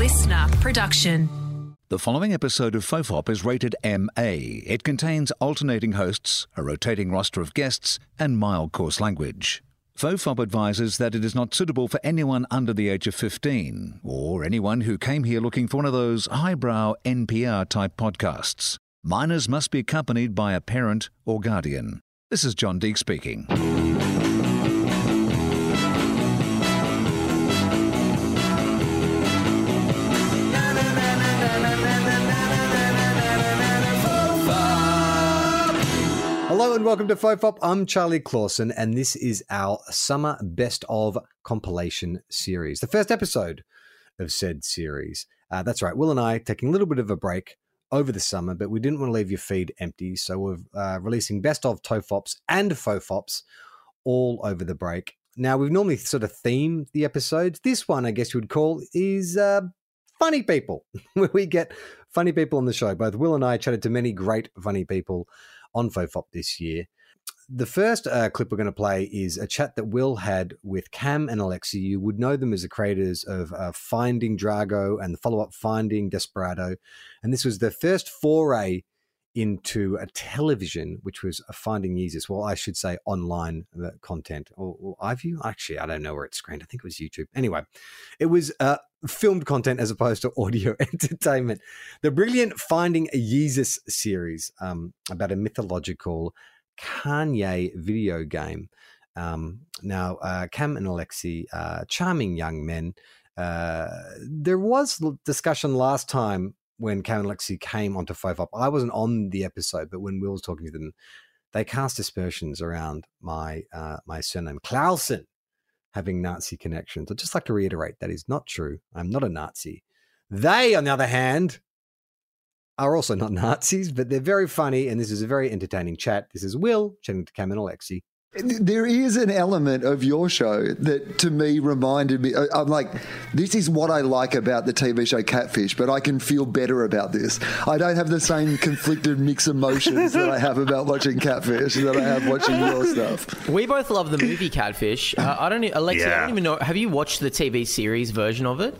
listener production. The following episode of Fofop is rated MA. It contains alternating hosts, a rotating roster of guests, and mild coarse language. Fofop advises that it is not suitable for anyone under the age of 15 or anyone who came here looking for one of those highbrow NPR type podcasts. Minors must be accompanied by a parent or guardian. This is John Deeks speaking. And welcome to Fofop. I'm Charlie Clausen, and this is our summer best of compilation series, the first episode of said series. Uh, that's right, Will and I taking a little bit of a break over the summer, but we didn't want to leave your feed empty, so we're uh, releasing best of Tofops and Fofops all over the break. Now we've normally sort of themed the episodes. This one, I guess you would call, is uh, funny people, where we get funny people on the show. Both Will and I chatted to many great funny people on Fofop this year. The first uh, clip we're going to play is a chat that Will had with Cam and Alexei. You would know them as the creators of uh, Finding Drago and the follow up Finding Desperado. And this was their first foray into a television, which was a Finding Yeezus. Well, I should say online uh, content or, or iView. Actually, I don't know where it's screened. I think it was YouTube. Anyway, it was uh, filmed content as opposed to audio entertainment. The brilliant Finding Yeezus series um, about a mythological Kanye video game. Um, now, uh, Cam and Alexei, uh, charming young men. Uh, there was discussion last time when Cam and Alexei came onto Fofop. I wasn't on the episode, but when Will was talking to them, they cast aspersions around my uh, my surname Clausen having Nazi connections. I'd just like to reiterate that is not true. I'm not a Nazi. They, on the other hand, are also not Nazis, but they're very funny, and this is a very entertaining chat. This is Will chatting to Cam and Alexei. There is an element of your show that to me reminded me. I'm like, this is what I like about the TV show Catfish, but I can feel better about this. I don't have the same conflicted mixed emotions that I have about watching Catfish that I have watching your stuff. We both love the movie Catfish. Uh, I don't, Alexei. I don't even know. Have you watched the TV series version of it?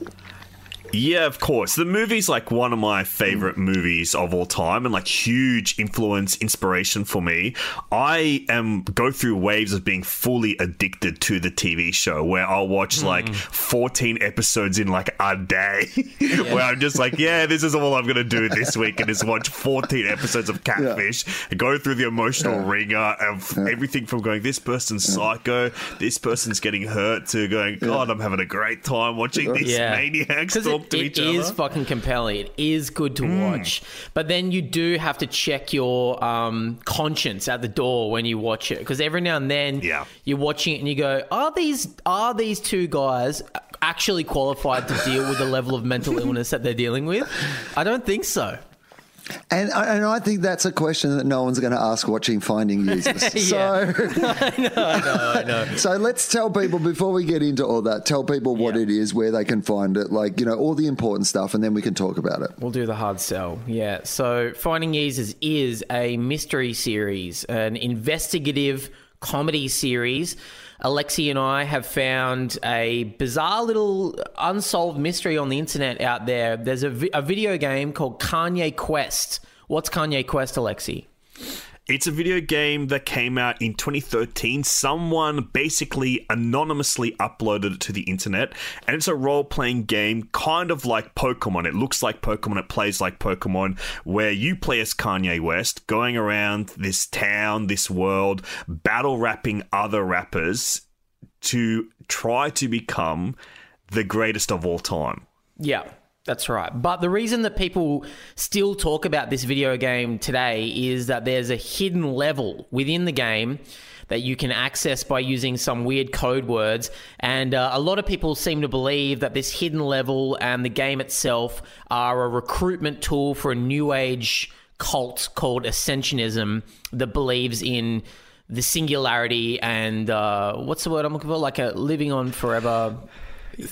Yeah, of course. The movie's like one of my favorite movies of all time and like huge influence, inspiration for me. I am go through waves of being fully addicted to the TV show where I'll watch mm. like 14 episodes in like a day yeah. where I'm just like, yeah, this is all I'm going to do this week and is watch 14 episodes of Catfish yeah. go through the emotional yeah. ringer of everything from going, this person's psycho, this person's getting hurt to going, God, I'm having a great time watching these maniacs to it each is other. fucking compelling. It is good to mm. watch, but then you do have to check your um, conscience at the door when you watch it because every now and then, yeah. you're watching it and you go, "Are these are these two guys actually qualified to deal with the level of mental illness that they're dealing with?" I don't think so. And, and I think that's a question that no one's going to ask watching Finding Yeezus. so, I know, I know, I know. So let's tell people before we get into all that, tell people what yeah. it is, where they can find it, like, you know, all the important stuff, and then we can talk about it. We'll do the hard sell. Yeah. So Finding Yeezus is a mystery series, an investigative comedy series Alexei and I have found a bizarre little unsolved mystery on the internet out there. There's a, vi- a video game called Kanye Quest. What's Kanye Quest, Alexei? It's a video game that came out in 2013. Someone basically anonymously uploaded it to the internet, and it's a role playing game kind of like Pokemon. It looks like Pokemon, it plays like Pokemon, where you play as Kanye West, going around this town, this world, battle rapping other rappers to try to become the greatest of all time. Yeah. That's right. But the reason that people still talk about this video game today is that there's a hidden level within the game that you can access by using some weird code words. And uh, a lot of people seem to believe that this hidden level and the game itself are a recruitment tool for a new age cult called Ascensionism that believes in the singularity and uh, what's the word I'm looking for? Like a living on forever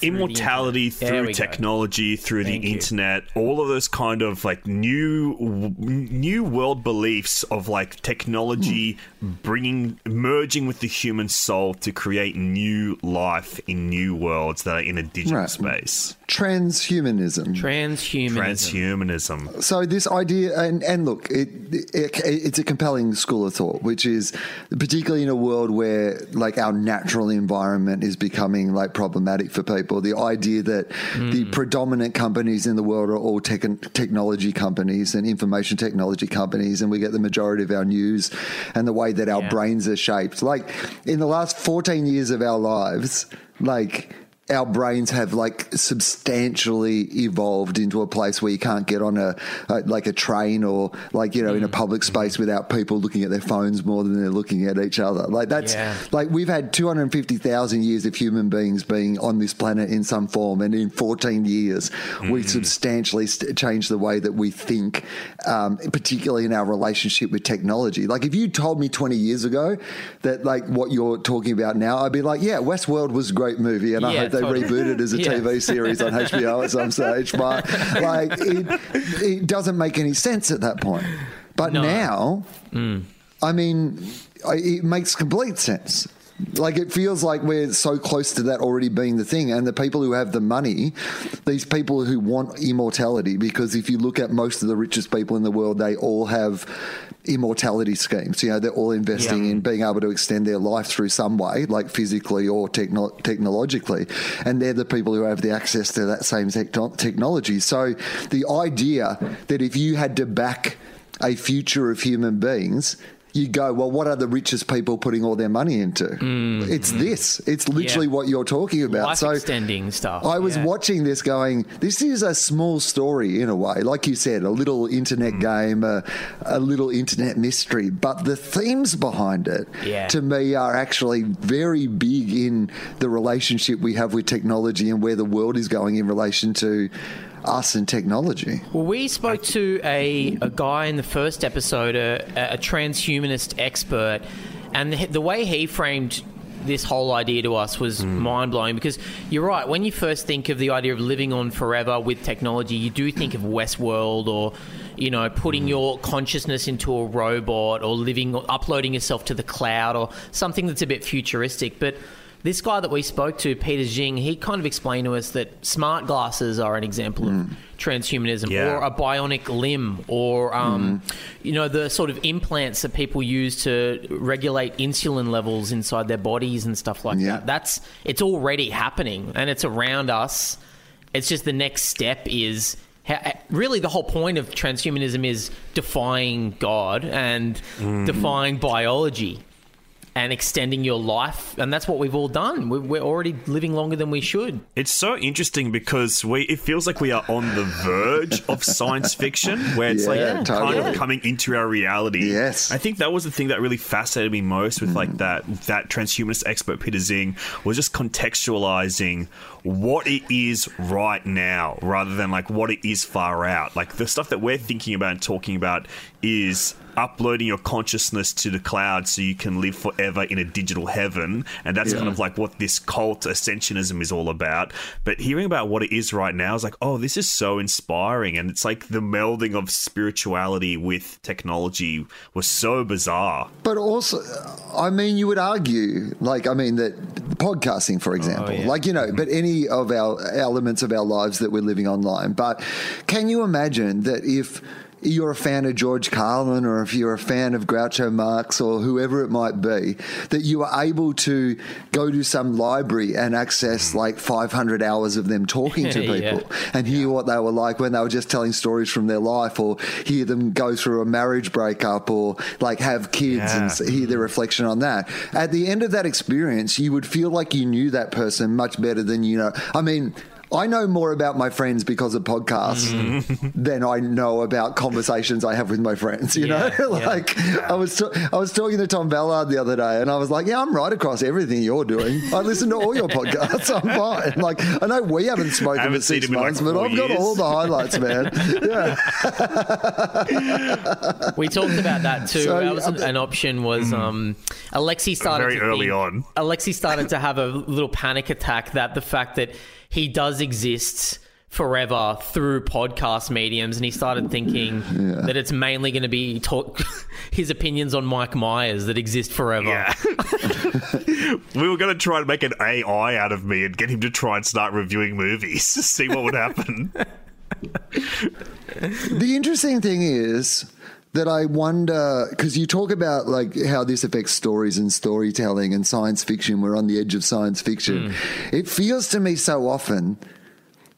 immortality There through we go. technology through Thank the you. internet all of those kind of like new new world beliefs of like technology hmm. bringing merging with the human soul to create new life in new worlds that are in a digital Right. space Transhumanism. Transhumanism. transhumanism So this idea, and, and look, it, it, it's a compelling school of thought, which is particularly in a world where like our natural environment is becoming like problematic for people. The idea that the mm. predominant companies in the world are all tech, technology companies and information technology companies, and we get the majority of our news and the way that our Yeah. brains are shaped. Like in the last 14 years of our lives, like our brains have like substantially evolved into a place where you can't get on a, a like a train or like you know in a public space without people looking at their phones more than they're looking at each other. Like that's Yeah. like we've had 250,000 years of human beings being on this planet in some form and in 14 years we've substantially st- changed the way that we think um, particularly in our relationship with technology. Like if you told me 20 years ago that like what you're talking about now I'd be like yeah Westworld was a great movie and I Yeah, hope they reboot it as a Yeah. TV series on HBO at some stage but like it, it doesn't make any sense at that point but No. now mm. I mean, I- it makes complete sense. Like it feels like we're so close to that already being the thing, and the people who have the money, these people who want immortality, because if you look at most of the richest people in the world, they all have immortality schemes. You know, they're all investing Yeah. in being able to extend their life through some way, like physically or techno- technologically, and they're the people who have the access to that same techno- technology. So the idea that if you had to back a future of human beings, you go, well, what are the richest people putting all their money into? It's this. It's literally Yeah. what you're talking about. Life so extending stuff. I was yeah. watching this going, this is a small story in a way. Like you said, a little internet Mm. game, a, a little internet mystery. But the themes behind it, Yeah. to me, are actually very big in the relationship we have with technology and where the world is going in relation to us and technology. Well, we spoke to a, a guy in the first episode, a, a transhumanist expert, and the, the way he framed this whole idea to us was hmm. mind blowing because you're right. When you first think of the idea of living on forever with technology, you do think of Westworld or you know putting hmm. your consciousness into a robot or living or uploading yourself to the cloud or something that's a bit futuristic, but this guy that we spoke to, Peter Xing, he kind of explained to us that smart glasses are an example of hmm. transhumanism, Yeah. or a bionic limb, or um, hmm. you know the sort of implants that people use to regulate insulin levels inside their bodies and stuff like Yeah. that. That's it's already happening and it's around us. It's just the next step is. Really, the whole point of transhumanism is defying God and hmm. defying biology and extending your life, and that's what we've all done. We're, we're already living longer than we should. It's so interesting because we it feels like we are on the verge of science fiction where it's Yeah, like totally. kind of coming into our reality. Yes. I think that was the thing that really fascinated me most with Mm. like that that transhumanist expert Peter Xing was just contextualizing what it is right now rather than like what it is far out. Like the stuff that we're thinking about and talking about is uploading your consciousness to the cloud so you can live forever in a digital heaven. And that's kind of like what this cult ascensionism is all about. But hearing about what it is right now is like oh this is so inspiring. And it's like the melding of spirituality with technology was so bizarre. But also, I mean, you would argue, like, I mean, that podcasting, for example, oh, yeah. like, you know, but any of our elements of our lives that we're living online. But can you imagine that if you're a fan of George Carlin or if you're a fan of Groucho Marx or whoever it might be, that you are able to go to some library and access mm. like 500 hours of them talking to Yeah. people and hear what they were like when they were just telling stories from their life or hear them go through a marriage breakup or like have kids and Yeah. s- hear their mm. reflection on that. At the end of that experience, you would feel like you knew that person much better than you know. I mean, I know more about my friends because of podcasts Mm-hmm. than I know about conversations I have with my friends. You Yeah, know, yeah. like I was ta- I was talking to Tom Ballard the other day, and I was like, "Yeah, I'm right across everything you're doing. I listen to all your podcasts. I'm fine. Like I know we haven't spoken Haven't for seen six him in, like, months, but I've got all the highlights, man. Yeah, We talked about that too. So, that was um, an option. Was um, Alexei started Very to early think- on. Alexei started to have a little panic attack that the fact that he does exist forever through podcast mediums, and he started thinking that it's mainly going to be talk his opinions on Mike Myers that exist forever. Yeah. we were going to try and make an AI out of me and get him to try and start reviewing movies, see what would happen. The interesting thing is that I wonder because you talk about like how this affects stories and storytelling and science fiction. We're on the edge of science fiction. Hmm. It feels to me so often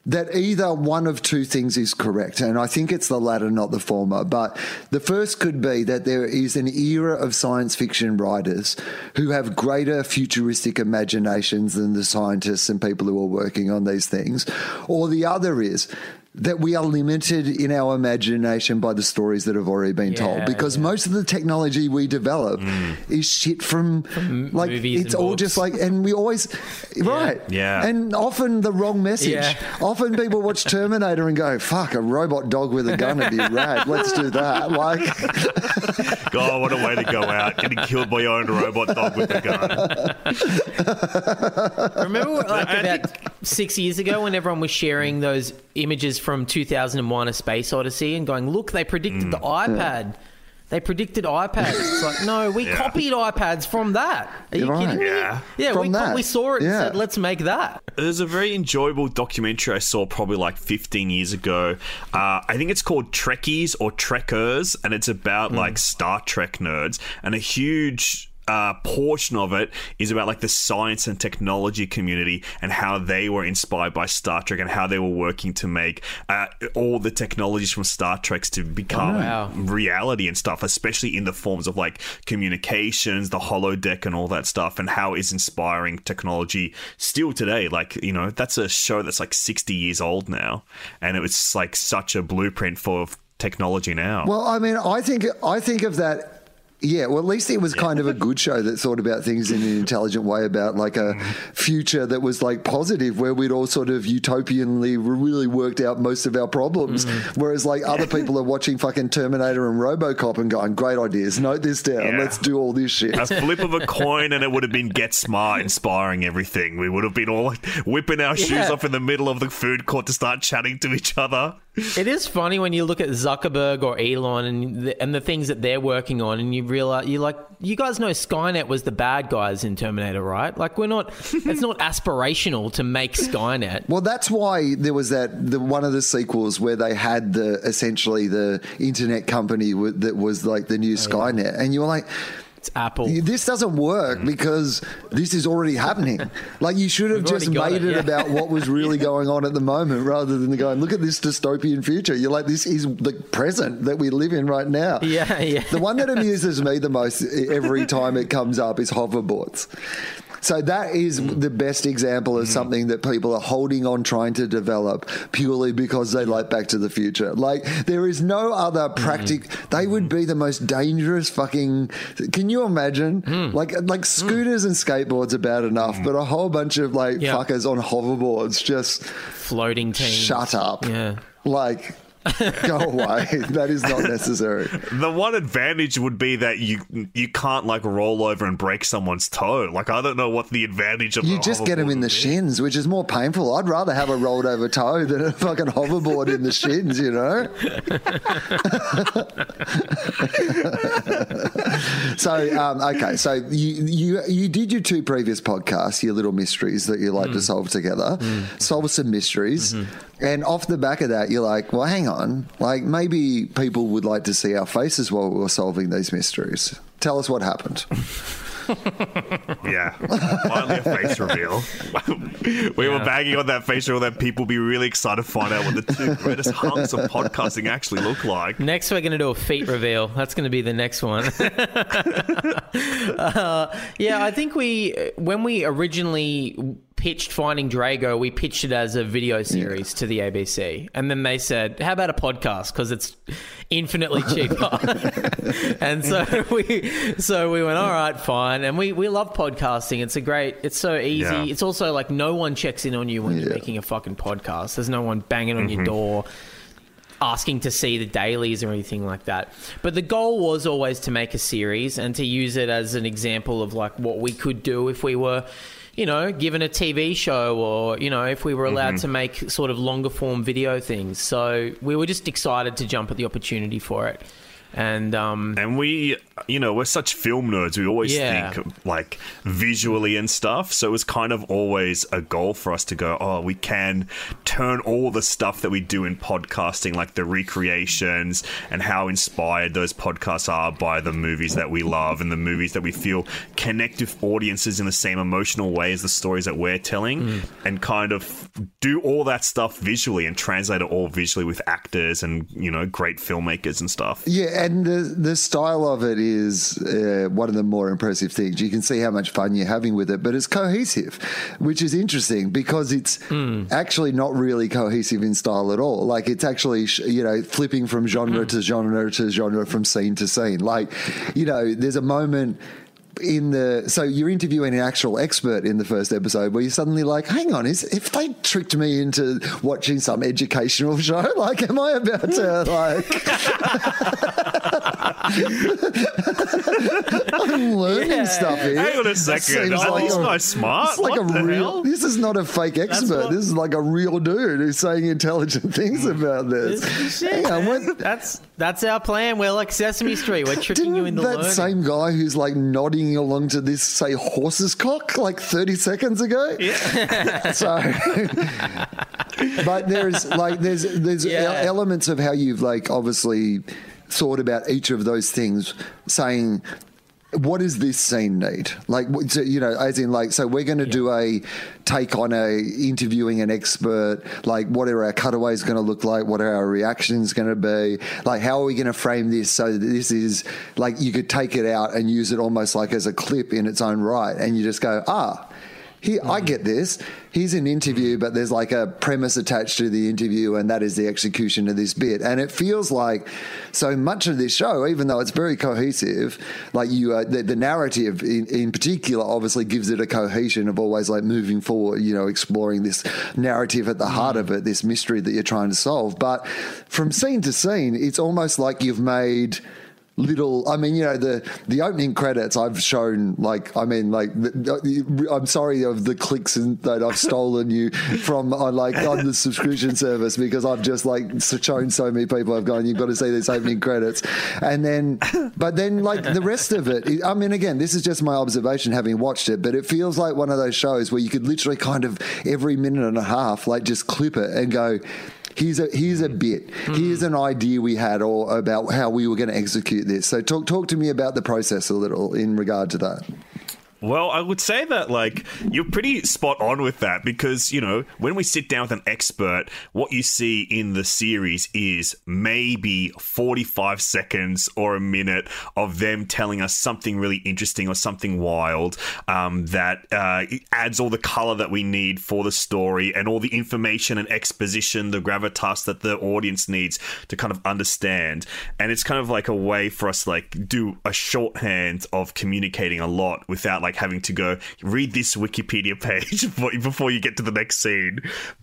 that either one of two things is correct, and I think it's the latter, not the former. But the first could be that there is an era of science fiction writers who have greater futuristic imaginations than the scientists and people who are working on these things, or the other is that we are limited in our imagination by the stories that have already been told because yeah. most of the technology we develop mm. is shit from, like movies it's and all books. just like and we always right Yeah. and often the wrong message Yeah. often people watch terminator and go fuck a robot dog with a gun would be rad let's do that like God, what a way to go out, getting killed by your own robot dog with a gun. Remember, like about six years ago, when everyone was sharing those images from 2001: A Space Odyssey and going, "Look, they predicted the iPad." They predicted iPads. It's like, no, we Yeah. copied iPads from that. Are you Right. kidding me? Yeah. Yeah, From we, that. we saw it and Yeah. said, let's make that. There's a very enjoyable documentary I saw probably like 15 years ago. Uh, I think it's called Trekkies or Trekkers, and it's about like Star Trek nerds. And a huge uh, portion of it is about like the science and technology community and how they were inspired by Star Trek and how they were working to make uh, all the technologies from Star Treks to become wow. reality and stuff, especially in the forms of like communications, the holodeck, and all that stuff, and how it's inspiring technology still today. Like, you know, that's a show that's like 60 years old now, and it was like such a blueprint for technology now. well i mean i think i think of that yeah, well, at least it was kind of a good show that thought about things in an intelligent way about like a mm-hmm. future that was like positive, where we'd all sort of utopianly really worked out most of our problems. Mm-hmm. Whereas like other people are watching fucking Terminator and Robocop and going, great ideas, note this down, Yeah. let's do all this shit. a flip of a coin and it would have been Get Smart inspiring everything. We would have been all like whipping our shoes Yeah. off in the middle of the food court to start chatting to each other. It is funny when you look at Zuckerberg or Elon and the, and the things that they're working on, and you realize you like you guys know Skynet was the bad guys in Terminator, right? Like we're not. it's not aspirational to make Skynet. Well, that's why there was that the one of the sequels where they had the essentially the internet company w- that was like the Oh, new Skynet, and you were like. It's Apple. This doesn't work mm. because this is already happening. Like you should have We've just made it, it, yeah. about what was really going on at the moment, rather than going, "Look at this dystopian future." You're like, "This is the present that we live in right now." Yeah, yeah. The one that amuses me the most every time it comes up is hoverboards. So that is mm. the best example of mm. something that people are holding on trying to develop purely because they like Back to the Future. Like there is no other mm. practic. They would be the most dangerous fucking. Can you imagine? Like like scooters and skateboards are bad enough, but a whole bunch of like Yeah. fuckers on hoverboards just Floating teams. shut up. Yeah. Like. Go away. That is not necessary. The one advantage would be that you you can't like roll over and break someone's toe. Like I don't know what the advantage of You just get them in the shins, which is more painful. I'd rather have a rolled over toe than a fucking hoverboard in the shins, you know? so, um, okay, so you, you you did your two previous podcasts, your little mysteries that you like to mm. solve together, mm. solve some mysteries. Mm-hmm. And off the back of that, you're like, well, hang on. Like, maybe people would like to see our faces while we were solving these mysteries. Tell us what happened. Yeah, finally a face reveal. we were banging on that face reveal that people be really excited to find out what the two greatest hunks of podcasting actually look like. Next, we're going to do a feet reveal. That's going to be the next one. uh, yeah, I think we, when we originally pitched Finding Drago, we pitched it as a video series to the ABC, and then they said, "How about a podcast? Because it's infinitely cheaper." and so we, so we went, "All right, fine." And we we love podcasting. It's a great. It's so easy. Yeah. It's also like no one checks in on you when you're making a fucking podcast. There's no one banging on Mm-hmm. your door asking to see the dailies or anything like that. But the goal was always to make a series and to use it as an example of like what we could do if we were, you know, given a TV show or, you know, if we were allowed to make sort of longer form video things. So we were just excited to jump at the opportunity for it. And um And we, you know, we're such film nerds. We always Yeah. think like visually and stuff. So it was kind of always a goal for us to go, oh, we can turn all the stuff that we do in podcasting, like the recreations and how inspired those podcasts are by the movies that we love and the movies that we feel connect with audiences in the same emotional way as the stories that we're telling mm. and kind of do all that stuff visually and translate it all visually with actors and, you know, great filmmakers and stuff. Yeah, and the the style of it is uh, one of the more impressive things. You can see how much fun you're having with it, but it's cohesive, which is interesting because it's actually not really cohesive in style at all. Like it's actually you know flipping from genre to genre to genre from scene to scene. Like you know, there's a moment in the so you're interviewing an actual expert in the first episode where you're suddenly like hang on is if they tricked me into watching some educational show like am i about to like i'm learning Yeah. stuff here Hang on a That second. seems Are like these a- guys smart? it's like What a the real hell? this is not a fake expert what- this is like a real dude who's saying intelligent things mm. about this hang on what that's that's our plan. We're like Sesame Street. We're tricking didn't you into that learning. same guy who's like nodding along to this say horse's cock like 30 seconds ago yeah so but there's like there's there's Yeah. elements of how you've like obviously thought about each of those things saying what does this scene need? Like, so, you know, as in, like, so we're going to do a take on a interviewing an expert. Like, what are our cutaways going to look like? What are our reactions going to be? Like, how are we going to frame this so that this is like you could take it out and use it almost like as a clip in its own right, and you just go, ah. Here, I get this. He's an interview, but there's like a premise attached to the interview, and that is the execution of this bit. And it feels like so much of this show, even though it's very cohesive, like you, uh, the, the narrative in, in particular obviously gives it a cohesion of always like moving forward, you know, exploring this narrative at the heart of it, this mystery that you're trying to solve. But from scene to scene, it's almost like you've made little i mean you know the the opening credits i've shown like i mean like the, the, i'm sorry of the clicks and, that i've stolen you from on like on the subscription service because i've just like shown so many people. I've gone you've got to see this opening credits. And then but then like the rest of it i mean again this is just my observation having watched it but it feels like one of those shows where you could literally kind of every minute and a half like just clip it and go Here's a here's a mm. bit. Here's an idea we had, or about how we were going to execute this. So talk talk to me about the process a little in regard to that. Well, I would say that like you're pretty spot on with that because you know when we sit down with an expert, what you see in the series is maybe 45 seconds or a minute of them telling us something really interesting or something wild um, that uh, adds all the color that we need for the story and all the information and exposition, the gravitas that the audience needs to kind of understand. And it's kind of like a way for us like do a shorthand of communicating a lot without like having to go read this Wikipedia page before, before you get to the next scene.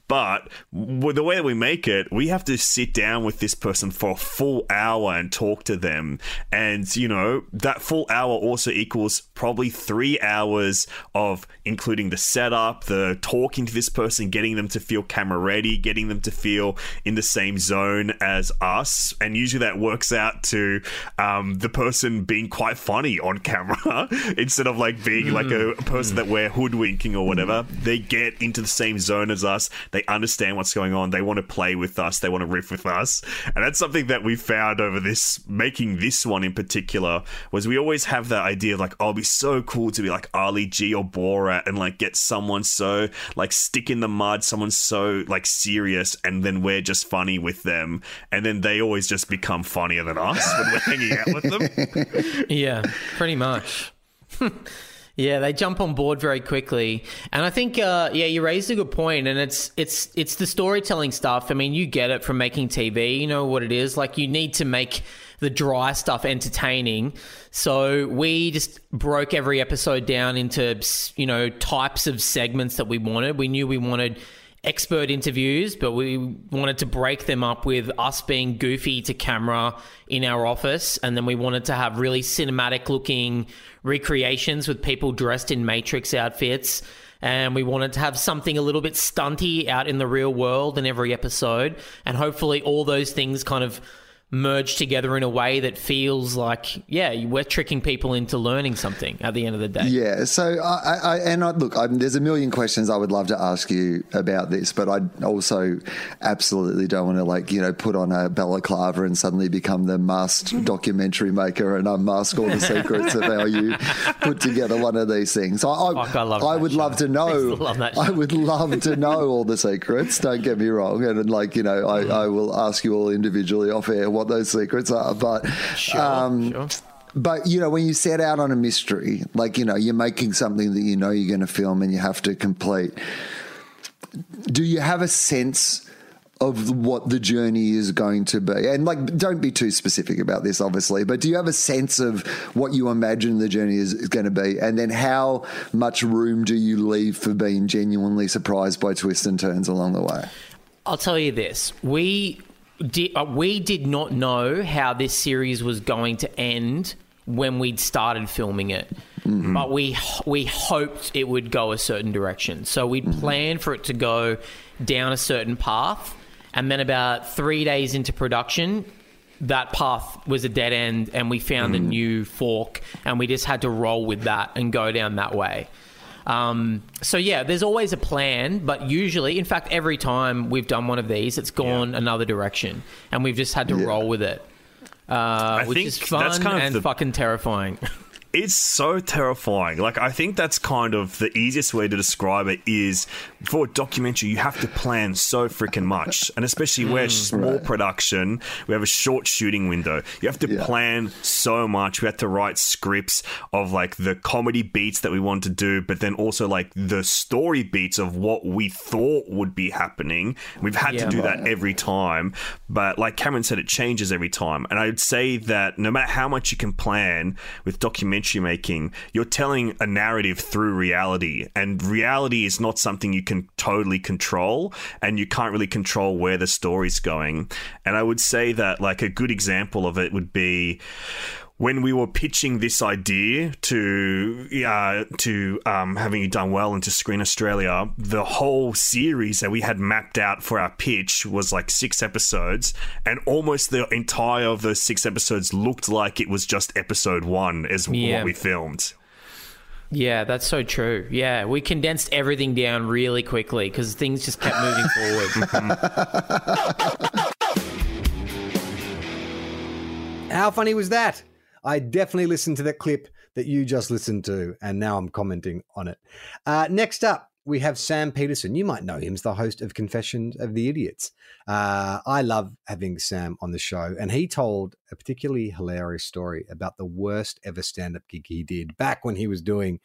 But the way that we make it, we have to sit down with this person for a full hour and talk to them. And, you know, that full hour also equals probably three hours of including the setup, the talking to this person, getting them to feel camera ready, getting them to feel in the same zone as us. And usually that works out to um, the person being quite funny on camera instead of like being like a person that we're hoodwinking or whatever. They get into the same zone as us. They understand what's going on. They want to play with us. They want to riff with us. And that's something that we found over this, making this one in particular, was we always have that idea of like, oh, it'd be so cool to be like Ali G or Borat and like get someone so like stick in the mud, someone so like serious, and then we're just funny with them. And then they always just become funnier than us when we're hanging out with them. Yeah, pretty much. Yeah, they jump on board very quickly, and I think, uh, yeah, you raised a good point, and it's it's it's the storytelling stuff. I mean, you get it from making TV. You know what it is like. You need to make the dry stuff entertaining. So we just broke every episode down into you know types of segments that we wanted. We knew we wanted expert interviews, but we wanted to break them up with us being goofy to camera in our office. And then we wanted to have really cinematic looking recreations with people dressed in Matrix outfits. And we wanted to have something a little bit stunty out in the real world in every episode. And hopefully, all those things kind of merge together in a way that feels like, yeah, we're tricking people into learning something at the end of the day. Yeah. So, I, I and I, look, I'm, there's a million questions I would love to ask you about this, but I also absolutely don't want to, like, you know, put on a balaclava and suddenly become the masked documentary maker and unmask all the secrets of how you put together one of these things. I, I, Fuck, I love I would show. love to I know. love that I would love to know all the secrets. Don't get me wrong, and like you know, I, mm. I will ask you all individually off air what those secrets are. But Sure, um, sure. but you know, when you set out on a mystery, like you know, you're making something that you know you're going to film and you have to complete. Do you have a sense of what the journey is going to be? And like, don't be too specific about this, obviously. But do you have a sense of what you imagine the journey is, is going to be? And then how much room do you leave for being genuinely surprised by twists and turns along the way? I'll tell you this: we did uh, we did not know how this series was going to end when we'd started filming it, mm-hmm. but we we hoped it would go a certain direction. So we'd mm-hmm. planned for it to go down a certain path, and then about three days into production. That path was a dead end, and we found a mm. new fork, and we just had to roll with that and go down that way. Um, so yeah, there's always a plan, but usually, in fact, every time we've done one of these, it's gone another direction, and we've just had to roll with it, uh, which is fun kind of and the- fucking terrifying. It's so terrifying. Like I think that's kind of the easiest way to describe it is for a documentary you have to plan so freaking much. And especially where mm, small production, we have a short shooting window. You have to Yeah. plan so much. We had to write scripts of like the comedy beats that we want to do, but then also like the story beats of what we thought would be happening. We've had Yeah. to do that every time. But like Cameron said, it changes every time. And I would say that no matter how much you can plan with documentary making, you're telling a narrative through reality. And reality is not something you can totally control. And you can't really control where the story's going. And I would say that like a good example of it would be when we were pitching this idea to uh, to um, having you done well into Screen Australia, the whole series that we had mapped out for our pitch was like six episodes, and almost the entire of those six episodes looked like it was just episode one, is Yeah. what we filmed. yeah, that's so true. Yeah, we condensed everything down really quickly because things just kept moving forward. How funny was that? I definitely listened to that clip that you just listened to, and now I'm commenting on it. Uh, next up, we have Sam Petersen. You might know him as the host of Confessions of the Idiots. Uh, I love having Sam on the show, and he told a particularly hilarious story about the worst ever stand up gig he did back when he was doing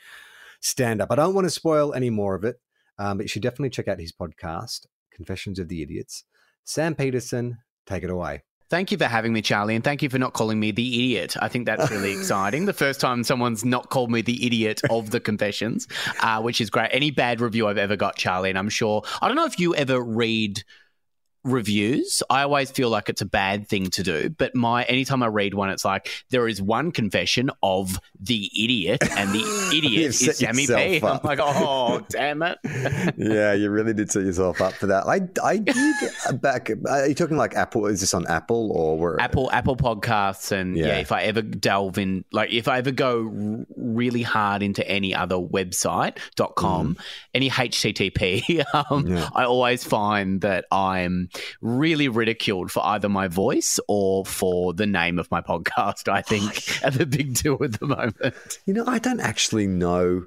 stand up. I don't want to spoil any more of it, um, but you should definitely check out his podcast, Confessions of the Idiots. Sam Petersen, take it away. Thank you for having me, Charlie, and thank you for not calling me the idiot. I think that's really exciting. The first time someone's not called me the idiot of the confessions, uh, which is great. Any bad review I've ever got, Charlie, and I'm sure I don't know if you ever read reviews. I always feel like it's a bad thing to do, but my anytime I read one, it's like there is one confession of the idiot, and the idiot is Sammy P. I'm up. like, oh, damn it. yeah, you really did set yourself up for that. I, I did back. Are you talking like Apple? Is this on Apple or where? Apple Apple Podcasts and yeah. Yeah. if I ever delve in like if I ever go really hard into any other website.com any http um, Yeah. I always find that I'm really ridiculed for either my voice or for the name of my podcast I think are the big two at the moment You know, I don't actually know.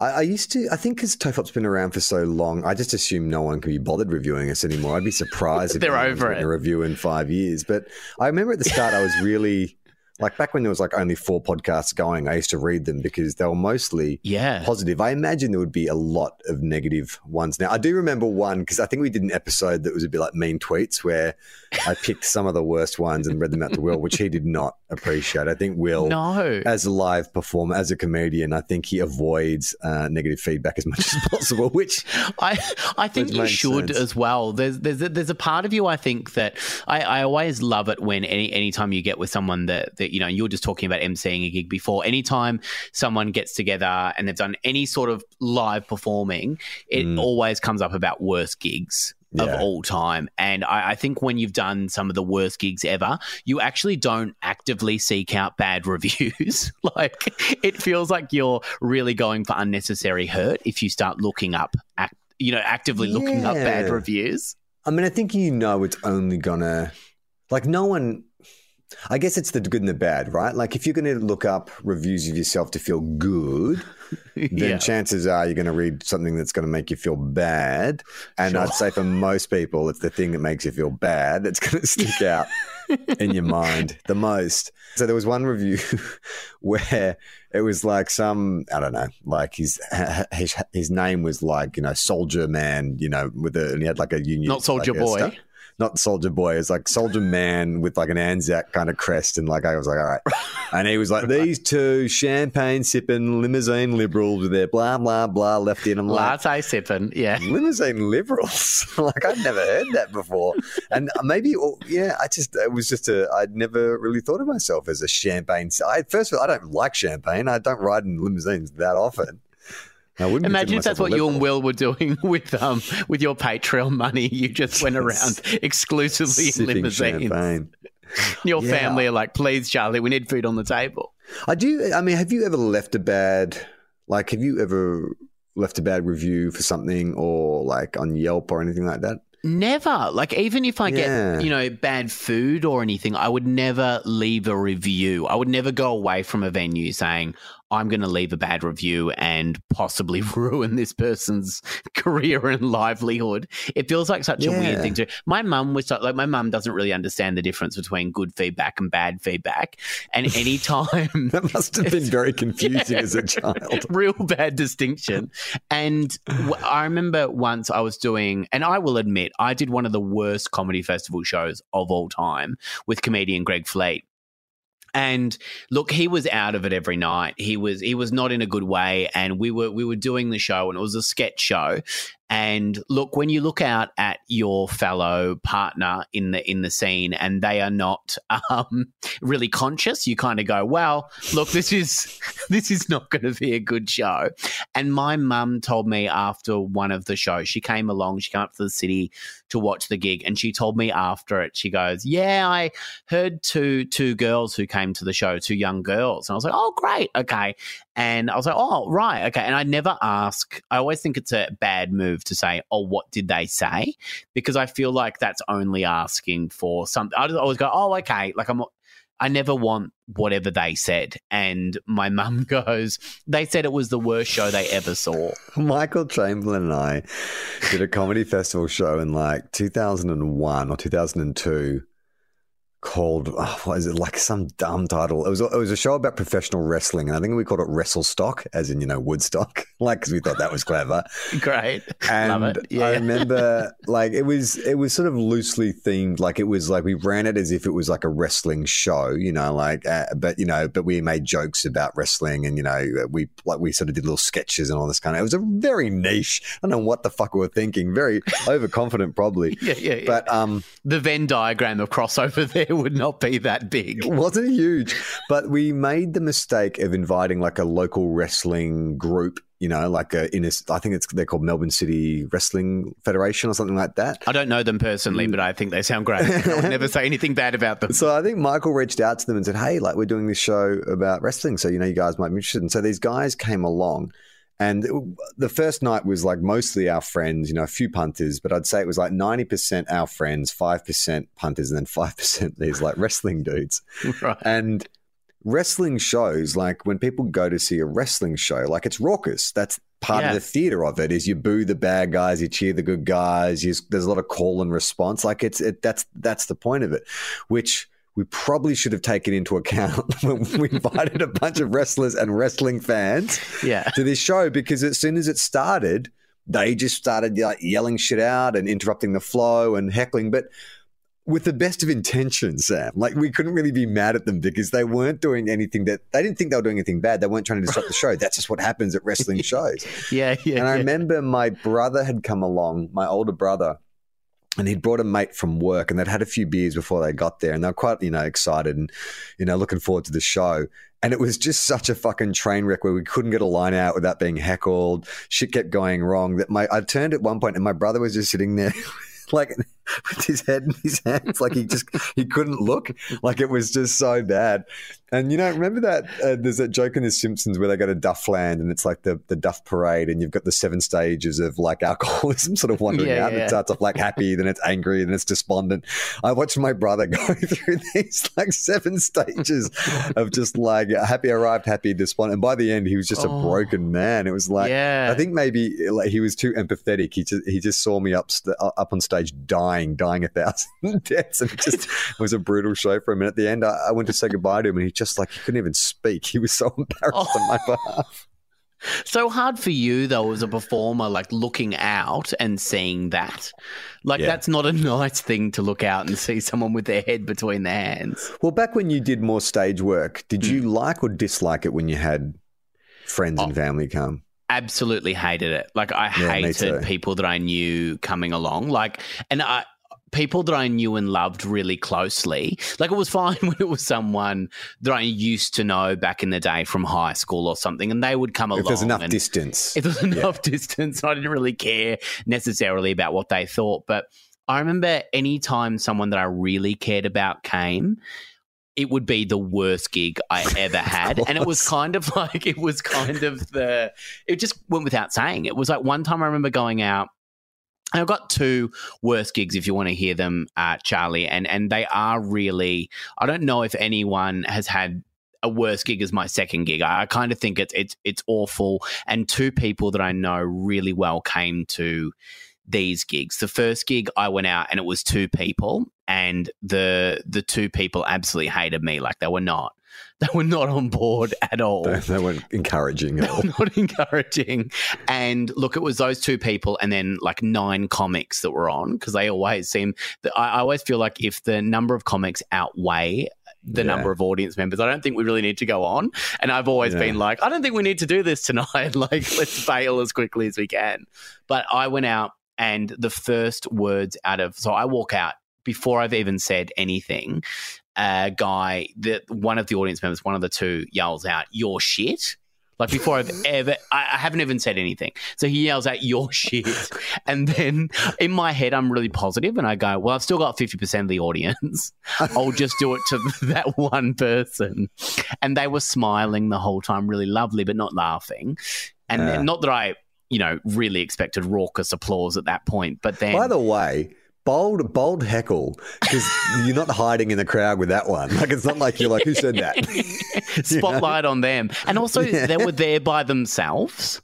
I, I used to. I think because Tofop's been around for so long, I just assume no one can be bothered reviewing us anymore. I'd be surprised if They're over it. a review in five years. But I remember at the start, I was really Like back when there was like only four podcasts going, I used to read them because they were mostly Yeah. positive. I imagine there would be a lot of negative ones now. I do remember one because I think we did an episode that was a bit like mean tweets where I picked some of the worst ones and read them out to Will, which he did not appreciate. I think Will, No. as a live performer, as a comedian, I think he avoids uh, negative feedback as much as possible, which I I think you should sense. as well. There's there's a, there's a part of you I think that I, I always love it when any anytime you get with someone that that you know you're just talking about emceeing a gig before. Anytime someone gets together and they've done any sort of live performing, it Mm. always comes up about worst gigs. Of all time. And I, I think when you've done some of the worst gigs ever, you actually don't actively seek out bad reviews. like it feels like you're really going for unnecessary hurt if you start looking up act, you know, actively looking up bad reviews. I mean, I think you know it's only gonna like no one. I guess it's the good and the bad, right? Like if you're going to look up reviews of yourself to feel good, then yeah. chances are you're going to read something that's going to make you feel bad. And Sure. I'd say for most people, it's the thing that makes you feel bad that's going to stick out in your mind the most. So there was one review where it was like some I don't know, like his his, his name was like you know Soldier Man, you know, with a and he had like a union, Not Soldier like Boy. star- not Soldier Boy. It's like Soldier Man with like an Anzac kind of crest, and like I was like, all right. And he was like, these two champagne sipping limousine liberals with their blah blah blah left in. I'm like, Latte sipping. Yeah. limousine liberals. like I'd never heard that before, and maybe oh, yeah, I just it was just a I'd never really thought of myself as a champagne. I first of all, I don't like champagne. I don't ride in limousines that often. Imagine if that's what you and. Will were doing with um with your Patreon money. You just went around exclusively in limousines. champagne. Your Yeah. family are like, please, Charlie, we need food on the table. I do. I mean, have you ever left a bad like? Have you ever left a bad review for something or like on Yelp or anything like that? Never. Like, even if I Yeah. get, you know, bad food or anything, I would never leave a review. I would never go away from a venue saying, I'm going to leave a bad review and possibly ruin this person's career and livelihood. It feels like such a weird thing to. My mum was so- like, my mum doesn't really understand the difference between good feedback and bad feedback. And anytime That must have been very confusing as a child. real bad distinction. And I remember once I was doing, and I will admit, I did one of the worst comedy festival shows of all time with comedian Greg Fleet. And look, he was out of it every night. He was he was not in a good way, and we were we were doing the show, and it was a sketch show. And look, when you look out at your fellow partner in the in the scene, and they are not um, really conscious, you kind of go, "Well, look, this is this is not going to be a good show." And my mum told me after one of the shows, she came along, she came up to the city to watch the gig, and she told me after it, she goes, "Yeah, I heard two two girls who came to the show, two young girls," and I was like, "Oh, great, okay." And I was like, "Oh, right, okay." And I never ask. I always think it's a bad move to say, "Oh, what did they say?" Because I feel like that's only asking for something. I always go, "Oh, okay." Like I'm. I never want whatever they said. And my mum goes, they said it was the worst show they ever saw. Michael Chamberlain and I did a comedy festival show in like 2001 or 2002 called oh, what is it like some dumb title it was a, it was a show about professional wrestling and i think we called it wrestle stock as in you know woodstock like because we thought that was clever Great. and Love it. Yeah. I remember like it was it was sort of loosely themed like it was like we ran it as if it was like a wrestling show you know like uh, but you know but we made jokes about wrestling and you know we like we sort of did little sketches and all this kind of it was a very niche I don't know what the fuck we were thinking very overconfident probably yeah, yeah, yeah. but um the Venn diagram of crossover there would not be that big. It wasn't huge, but we made the mistake of inviting like a local wrestling group. You know, like a in a, I think it's they're called Melbourne City Wrestling Federation or something like that. I don't know them personally, but I think they sound great. I would never say anything bad about them. So I think Michael reached out to them and said, "Hey, like we're doing this show about wrestling, so you know you guys might be interested." And so these guys came along, and the first night was like mostly our friends, you know, a few punters, but I'd say it was like ninety percent our friends, five percent punters, and then five percent these like wrestling dudes. Right. And wrestling shows, like when people go to see a wrestling show, like it's raucous. That's part Yeah. of the theater of it. Is you boo the bad guys, you cheer the good guys. You, there's a lot of call and response. Like it's it, that's that's the point of it, which we probably should have taken into account when we invited a bunch of wrestlers and wrestling fans Yeah. to this show because as soon as it started, they just started like yelling shit out and interrupting the flow and heckling. But with the best of intentions, Sam, like we couldn't really be mad at them because they weren't doing anything that they didn't think they were doing anything bad. They weren't trying to disrupt the show. That's just what happens at wrestling shows. Yeah, yeah. And I yeah. remember my brother had come along, my older brother, and he'd brought a mate from work and they'd had a few beers before they got there and they were quite, you know, excited and, you know, looking forward to the show. And it was just such a fucking train wreck where we couldn't get a line out without being heckled. Shit kept going wrong. That my I turned at one point and my brother was just sitting there like with his head in his hands, like he just he couldn't look. Like it was just so bad. And you know, remember that uh, there's that joke in The Simpsons where they go to Duffland and it's like the the Duff Parade, and you've got the seven stages of like alcoholism sort of wandering Yeah, out. Yeah. it starts off like happy, then it's angry, then it's despondent. I watched my brother go through these like seven stages of just like happy arrived, happy, despondent. And by the end, he was just a Oh. broken man. It was like yeah. I think maybe like he was too empathetic. He just he just saw me up st- up on stage dying, dying a thousand deaths, and it just it was a brutal show for him. And at the end, I, I went to say goodbye to him, and he just like he couldn't even speak. He was so embarrassed on my oh. behalf. so hard for you though as a performer, like looking out and seeing that. Like Yeah. that's not a nice thing to look out and see someone with their head between their hands. Well, back when you did more stage work, did hmm. you like or dislike it when you had friends and oh. family come? Absolutely hated it. Like I Yeah, hated people that I knew coming along. Like and I people that I knew and loved really closely. Like it was fine when it was someone that I used to know back in the day from high school or something and they would come along. If there's enough distance, if there's enough distance, I didn't really care necessarily about what they thought. But I remember anytime someone that I really cared about came, it would be the worst gig I ever had. and it was kind of like, it was kind of the, it just went without saying. It was like one time I remember going out. and I've got two worst gigs if you want to hear them, uh, Charlie, and and they are really. I don't know if anyone has had a worse gig as my second gig. I, I kind of think it's it's it's awful. And two people that I know really well came to these gigs. The first gig I went out and it was two people, and the the two people absolutely hated me. Like they were not they were not on board at all. they, they weren't encouraging at all. not encouraging. And look, it was those two people and then like nine comics that were on because they always seem. That I, I always feel like if the number of comics outweigh the Yeah. number of audience members, I don't think we really need to go on. And I've always Yeah. been like, I don't think we need to do this tonight. like, let's bail as quickly as we can. But I went out and the first words out of so I walk out before I've even said anything. A guy that one of the audience members, one of the two, yells out, "Your shit." Like before I've ever, I, I haven't even said anything. So he yells out, "Your shit," and then in my head, I'm really positive, and I go, "Well, I've still got fifty percent of the audience. I'll just do it to that one person." And they were smiling the whole time, really lovely, but not laughing. And Yeah. not that I, you know, really expected raucous applause at that point, but then By the way, bold, bold heckle because you're not hiding in the crowd with that one. Like it's not like you're like, who said that? spotlight on them. And also, Yeah. they were there by themselves.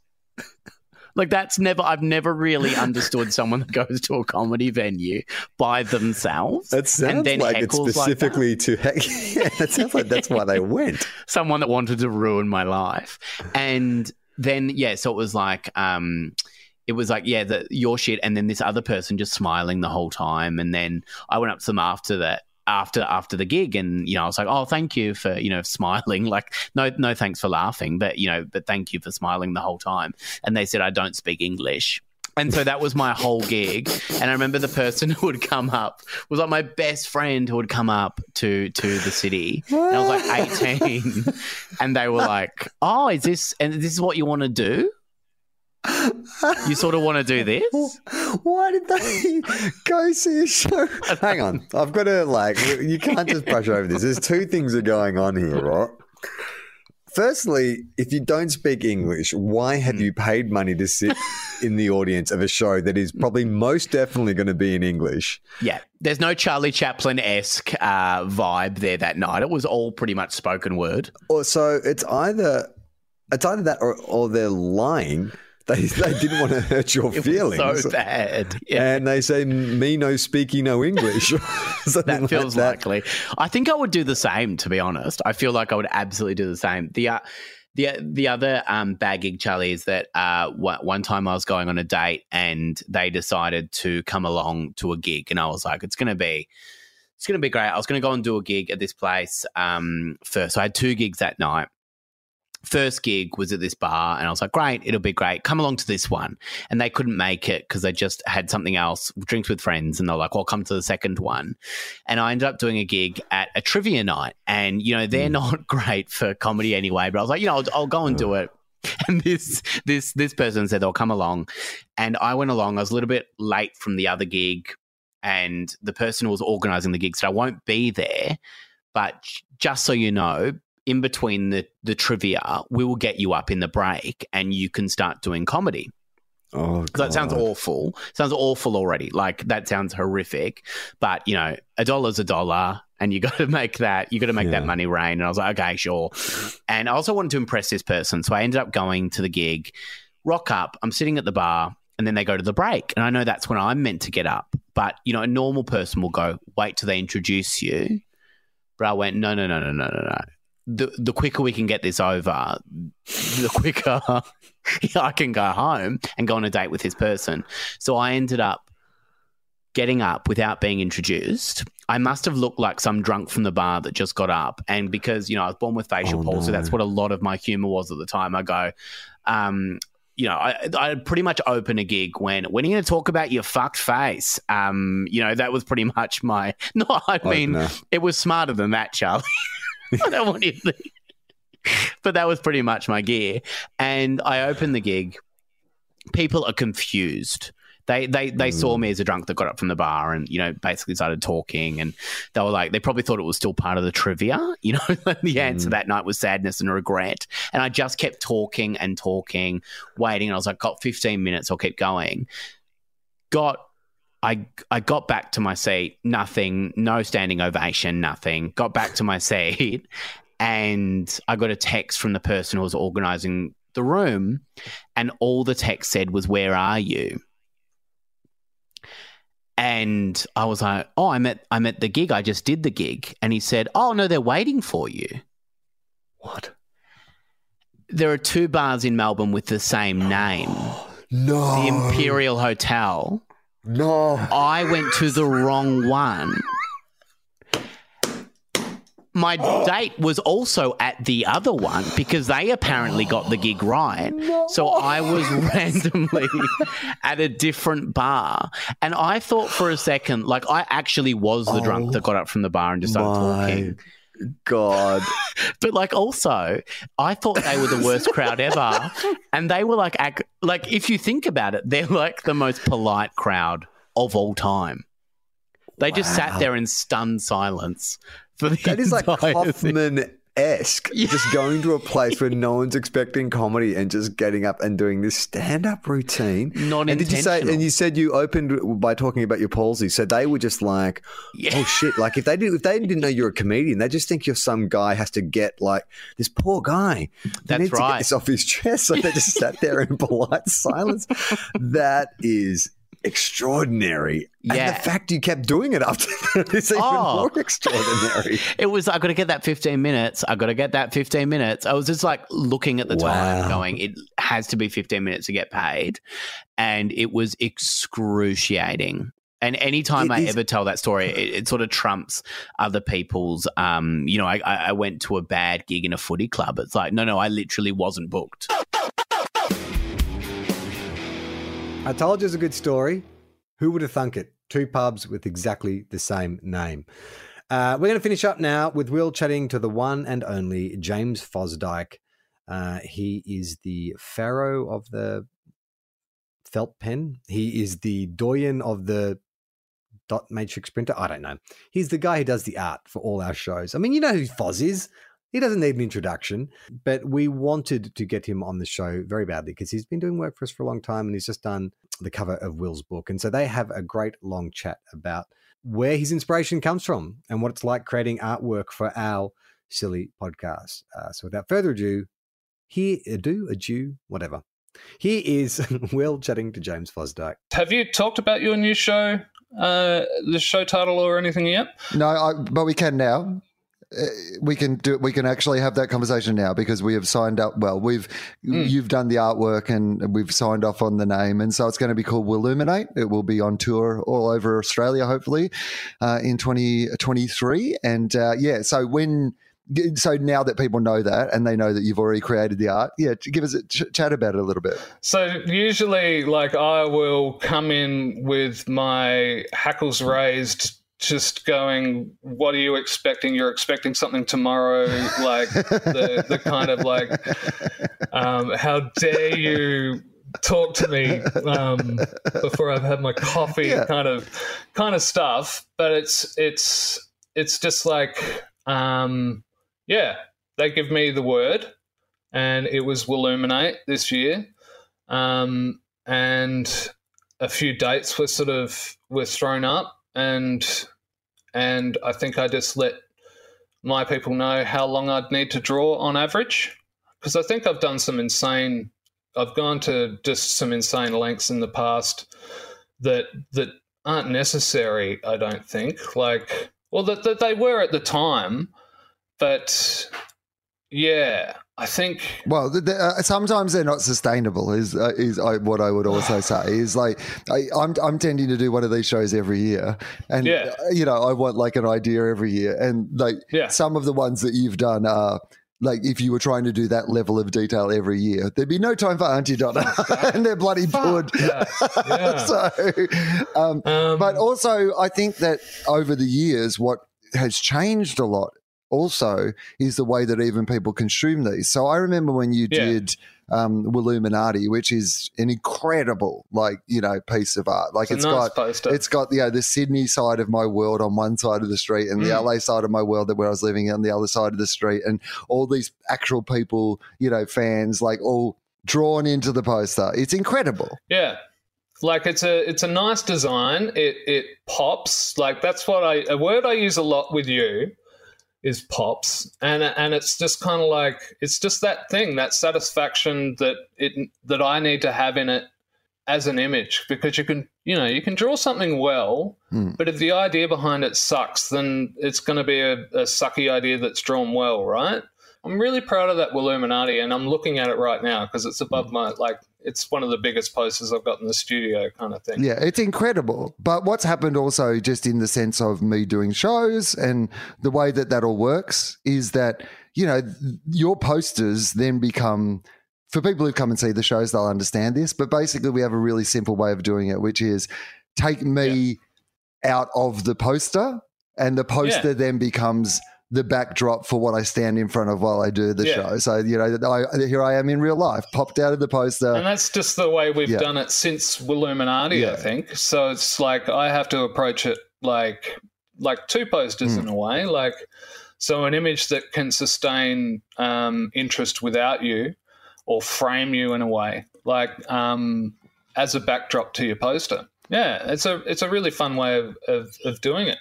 Like that's never. I've never really understood someone that goes to a comedy venue by themselves. That sounds then like it's heckles like specifically to heck. yeah, that sounds like that's why they went. someone that wanted to ruin my life. And then yeah, so it was like um it was like yeah, the, your shit and then this other person just smiling the whole time and then I went up to them after that after after the gig and you know I was like oh thank you for you know smiling like no no thanks for laughing but you know but thank you for smiling the whole time and they said I don't speak English and so that was my whole gig. And I remember the person who would come up was like my best friend who would come up to to the city. And I was like 18. And they were like, Oh, is this and this is what you want to do? You sort of want to do this? Why did they go see a show? Hang on, I've got to like. You can't just brush over this. There's two things are going on here, right? Firstly, if you don't speak English, why have you paid money to sit in the audience of a show that is probably most definitely going to be in English? Yeah. There's no Charlie Chaplin esque uh, vibe there that night. It was all pretty much spoken word. Or so it's either it's either that or, or they're lying they they didn't want to hurt your feelings. so bad. Yeah. And they say me no speaky no English. That like feels that. likely. I think I would do the same. To be honest, I feel like I would absolutely do the same. The uh, the the other um, bad Charlie, is that uh, one one time I was going on a date and they decided to come along to a gig, and I was like, it's going to be. It's going to be great. I was going to go and do a gig at this place um, first. So I had two gigs that night. First gig was at this bar, and I was like, great, it'll be great. Come along to this one. And they couldn't make it because they just had something else, drinks with friends. And they're like, well, come to the second one. And I ended up doing a gig at a trivia night. And, you know, they're hmm. not great for comedy anyway, but I was like, you know, I'll, I'll go and do it. And this this this person said they'll come along, and I went along. I was a little bit late from the other gig, and the person who was organising the gig said I won't be there, but just so you know, in between the the trivia, we will get you up in the break, and you can start doing comedy. Oh, So that sounds awful. Sounds awful already. Like that sounds horrific. But you know, a dollar's a dollar, and you got to make that. You got to make Yeah. that money rain. And I was like, okay, sure. And I also wanted to impress this person, so I ended up going to the gig. Rock up. I'm sitting at the bar, and then they go to the break, and I know that's when I'm meant to get up. But you know, a normal person will go wait till they introduce you. But I went, no, no, no, no, no, no, no. The the quicker we can get this over, the quicker I can go home and go on a date with this person. So I ended up getting up without being introduced. I must have looked like some drunk from the bar that just got up. And because, you know, I was born with facial Oh, palsy, no. that's what a lot of my humor was at the time. I go, um, you know, I, I pretty much open a gig when when are you going to talk about your fucked face? Um, you know, that was pretty much my. No, I mean, it was smarter than that, Charlie. I don't want you. But that was pretty much my gear. And I opened the gig. People are confused. They they they saw mm. me as a drunk that got up from the bar and you know basically started talking and they were like they probably thought it was still part of the trivia. You know, the answer mm. that night was sadness and regret. And I just kept talking and talking, waiting. And I was like, got 15 minutes, I'll keep going. Got I I got back to my seat, nothing, no standing ovation, nothing. Got back to my seat, and I got a text from the person who was organizing the room, and all the text said was, "Where are you?" And I was like, "Oh, I'm at I'm at the gig. I just did the gig." And he said, "Oh no, they're waiting for you." What? There are two bars in Melbourne with the same name, No. the Imperial Hotel. No. I went to the wrong one. My date was also at the other one because they apparently got the gig right. So I was randomly at a different bar. And I thought for a second, like I actually was the drunk oh. that got up from the bar and just started My talking. God. But like also, I thought they were the worst crowd ever, and they were like, ac- like if you think about it, they're like the most polite crowd of all time. They just sat there in stunned silence for the That is like entire thing. Esque. Just going to a place where no one's expecting comedy and just getting up and doing this stand up routine. Not and did you say? And you said you opened by talking about your palsy. So they were just like, Yeah. "Oh shit!" Like if they did, if they didn't know you're a comedian, they just think you're some guy has to get like this poor guy. That's needs to right. get this off his chest. So they just sat there in polite silence. That is extraordinary. And Yeah. the fact you kept doing it after that is even Oh. more extraordinary. It was, I got to get that 15 minutes. I got to get that 15 minutes. I was just like looking at the time, going, it has to be 15 minutes to get paid. And it was excruciating. And anytime It I is- ever tell that story, it, it sort of trumps other people's. Um, you know, I I went to a bad gig in a footy club. It's like, no, no, I literally wasn't booked. I told you it's a good story. Who would have thunk it? Two pubs with exactly the same name. Uh, we're going to finish up now with Will chatting to the one and only James Fosdike. Uh, he is the pharaoh of the felt pen. He is the doyen of the dot matrix printer. I don't know. He's the guy who does the art for all our shows. I mean, you know who Foz is. He doesn't need an introduction, but we wanted to get him on the show very badly because he's been doing work for us for a long time and he's just done the cover of Will's book. And so they have a great long chat about where his inspiration comes from and what it's like creating artwork for our silly podcast. Uh, so without further ado, here, adieu, adieu, whatever. Here is Will chatting to James Fosdike. Have you talked about your new show, uh, the show title or anything yet? No, I, but we can now. Uh, we can do. We can actually have that conversation now because we have signed up. Well, we've you've done the artwork and we've signed off on the name, and so it's going to be called Willuminate. It will be on tour all over Australia, hopefully, uh, in twenty twenty three. And uh, yeah, so when so now that people know that and they know that you've already created the art, yeah, give us a ch- chat about it a little bit. So usually, like I will come in with my hackles raised, just going, "What are you expecting? You're expecting something tomorrow?" Like the the kind of like, um, "How dare you?" talk to me um, before I've had my coffee, Yeah. kind of, kind of stuff. But it's it's it's just like, um, yeah, they give me the word, and it was Willuminate this year, um, and a few dates were sort of were thrown up, and and I think I just let my people know how long I'd need to draw on average, because I think I've done some insane. I've gone to just some insane lengths in the past that that aren't necessary. I don't think like well that, that they were at the time, but yeah, I think Well, the, the, uh, sometimes they're not sustainable. Is uh, is uh, what I would also say. Is like I, I'm I'm tending to do one of these shows every year, and Yeah. uh, you know I want like an idea every year, and like Yeah. some of the ones that you've done are. Like if you were trying to do that level of detail every year, there'd be no time for Aunty Donna, and they're bloody good. yeah, yeah. so, um, Um, but also, I think that over the years, what has changed a lot also is the way that even people consume these. So I remember when you Yeah. did um, Willuminati, which is an incredible, like you know, piece of art. Like it's it's nice got. poster. It's got you know, the Sydney side of my world on one side of the street and the Mm. LA side of my world that where I was living on the other side of the street and all these actual people, you know, fans like all drawn into the poster. It's incredible. Yeah. Like it's a it's a nice design. It it pops. Like that's what I a word I use a lot with you is pops. And and it's just kind of like it's just that thing, that satisfaction that it that I need to have in it as an image because you can you know, you can draw something well, Hmm. but if the idea behind it sucks, then it's going to be a, a sucky idea that's drawn well, right? I'm really proud of that Willuminati, and I'm looking at it right now because it's above my like. It's one of the biggest posters I've got in the studio, kind of thing. Yeah, it's incredible. But what's happened also, just in the sense of me doing shows and the way that that all works, is that, you know, your posters then become, for people who come and see the shows, they'll understand this. But basically, we have a really simple way of doing it, which is take me out of the poster, and the poster Yeah. then becomes the backdrop for what I stand in front of while I do the Yeah. show. So, you know, I, here I am in real life, popped out of the poster. And that's just the way we've Yeah. done it since Willuminati, Yeah. I think. So it's like I have to approach it like like two posters Hmm. in a way, like so an image that can sustain um, interest without you, or frame you in a way, like um, as a backdrop to your poster. Yeah, it's a it's a really fun way of, of, of doing it.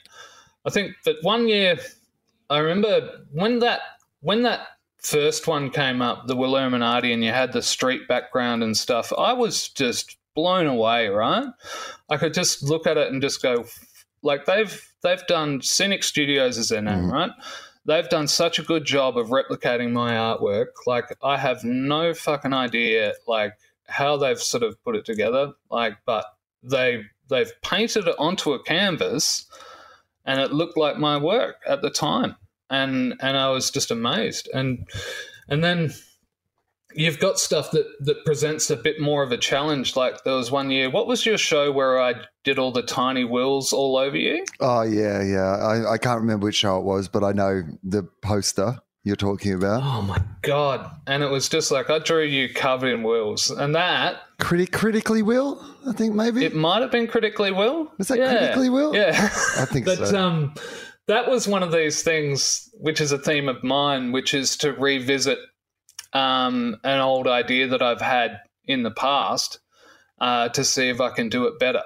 I think that one year, I remember when that when that first one came up, the Willuminati, and you had the street background and stuff. I was just blown away. Right, I could just look at it and just go, like they've they've done Scenic Studios is their name, mm-hmm. right? They've done such a good job of replicating my artwork. Like I have no fucking idea, like how they've sort of put it together. Like, but they they've painted it onto a canvas and it looked like my work at the time. And and I was just amazed. And and then you've got stuff that that presents a bit more of a challenge. Like there was one year what was your show where I did all the tiny wills all over you? Oh yeah, yeah. I, I can't remember which show it was, but I know the poster you're talking about. oh my god. And it was just like I drew you covered in wills. And that Criti- critically will, I think maybe. it might have been critically will Was that Yeah. critically will? yeah I think but so. um, that was one of these things, which is a theme of mine, which is to revisit um, an old idea that I've had in the past uh, to see if I can do it better.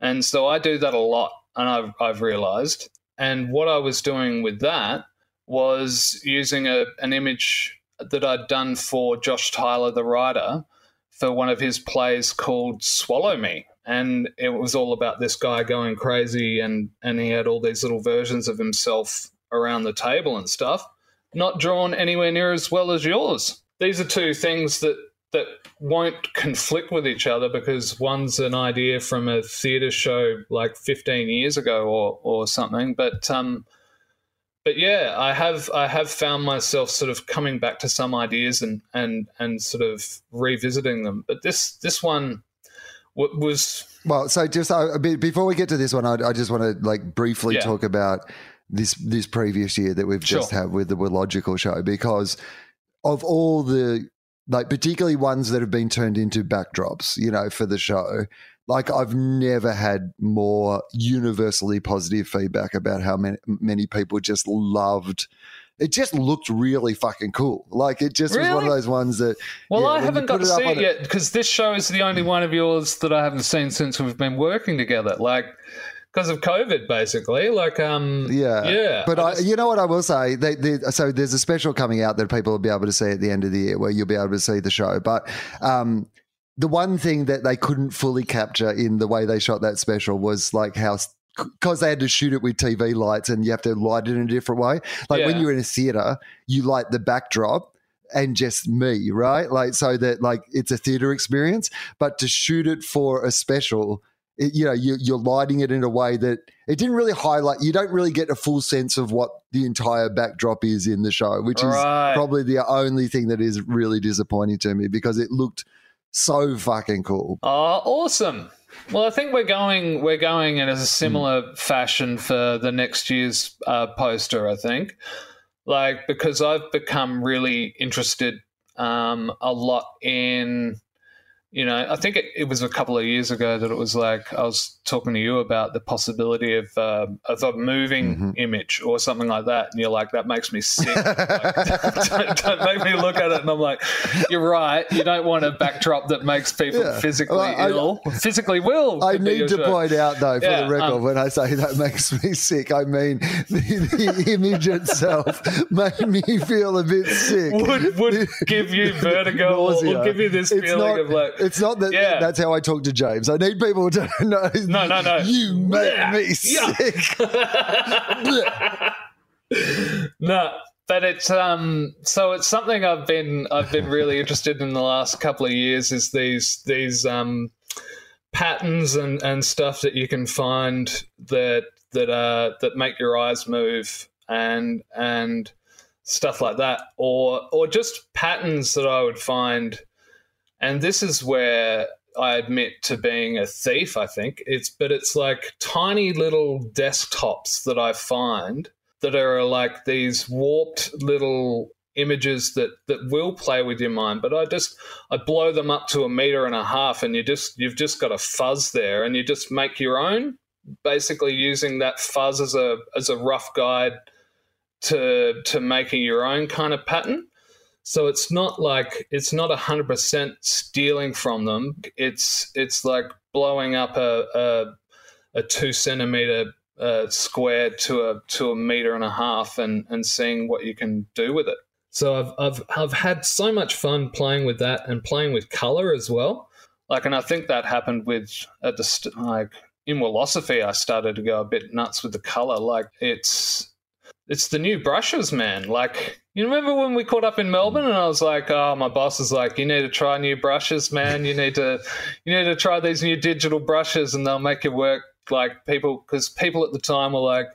And so I do that a lot, and I've, I've realized. And what I was doing with that was using a, an image that I'd done for Josh Tyler, the writer, for one of his plays called Swallow Me. And it was all about this guy going crazy, and, and he had all these little versions of himself around the table and stuff. Not drawn anywhere near as well as yours. These are two things that that won't conflict with each other because one's an idea from a theatre show like 15 years ago or or something. But um, but yeah, I have I have found myself sort of coming back to some ideas and and and sort of revisiting them. But this this one w- was Well, so just uh, a bit before we get to this one, I, I just want to like briefly Yeah. talk about this this previous year that we've just had with the Logical show because of all the like particularly ones that have been turned into backdrops, you know, for the show. Like I've never had more universally positive feedback about how many many people just loved. It just looked really fucking cool. Like it just was one of those ones that. well, yeah, I haven't got to see it yet because this show is the only one of yours that I haven't seen since we've been working together. Like because of COVID, basically. Like um, Yeah, yeah. But I, you know what I will say? They, they, so there's a special coming out that people will be able to see at the end of the year, where you'll be able to see the show. But um, the one thing that they couldn't fully capture in the way they shot that special was like how. Because they had to shoot it with TV lights and you have to light it in a different way. Like when you're in a theater, you light the backdrop and just me, right? Like so that like it's a theater experience. But to shoot it for a special, it, you know, you, you're lighting it in a way that it didn't really highlight. You don't really get a full sense of what the entire backdrop is in the show, which Right. is probably the only thing that is really disappointing to me because it looked so fucking cool. Oh, awesome. Well, I think we're going we're going in a similar fashion for the next year's uh, poster. I think, like because I've become really interested um, a lot in, you know, I think it, it was a couple of years ago that it was like I was talking to you about the possibility of uh, of a moving Mhm. image or something like that, and you're like, that makes me sick. Like, don't, don't make me look at it, and I'm like, you're right. You don't want a backdrop that makes people Yeah. physically Well, I- ill. physically will. I need to show. point out, though, for Yeah, the record, um, when I say that makes me sick, I mean the, the image itself made me feel a bit sick. would would give you vertigo or give you this It's feeling not, of like it's not that Yeah. that's how I talk to James. I need people to know. No, no, no. You make Yeah. me Yeah. sick. no but it's um so it's something i've been i've been really interested in the last couple of years is these these um patterns and and stuff that you can find that that uh that make your eyes move and and stuff like that or or just patterns that i would find and this is where I admit to being a thief, I think. It's but it's like tiny little desktops that I find that are like these warped little images that that will play with your mind but i just i blow them up to a meter and a half and you just you've just got a fuzz there and you just make your own basically using that fuzz as a as a rough guide to to making your own kind of pattern so it's not like it's not hundred percent stealing from them. It's it's like blowing up a a, a two centimeter uh, square to a to a meter and a half, and and seeing what you can do with it. So I've I've I've had so much fun playing with that and playing with color as well. Like, and I think that happened with at the like in philosophy, I started to go a bit nuts with the color. Like it's it's the new brushes, man. Like, you remember when we caught up in Melbourne and I was like, oh, my boss is like, you need to try new brushes, man. You need to, you need to try these new digital brushes and they'll make it work. Like people, because people at the time were like,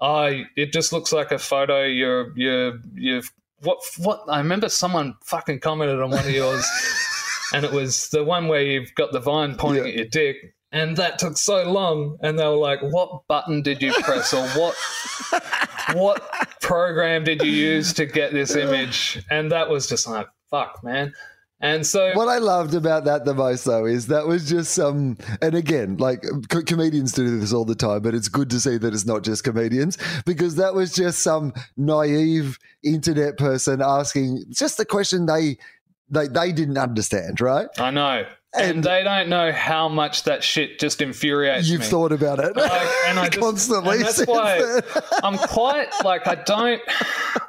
oh, it just looks like a photo. You're, you're, you've, what, what? I remember someone fucking commented on one of yours and it was the one where you've got the vine pointing Yeah. at your dick. And that took so long, and they were like, "What button did you press, or what what program did you use to get this image?" And that was just like, "Fuck, man." And so, What I loved about that the most, though, is that was just some, and again, like co- comedians do this all the time, but it's good to see that it's not just comedians because that was just some naive internet person asking just the question they they, they didn't understand, right? I know, and, And- they don't know how much that shit just infuriates You've me. thought about it Like, and I just, constantly. and that's why. I'm quite like I don't.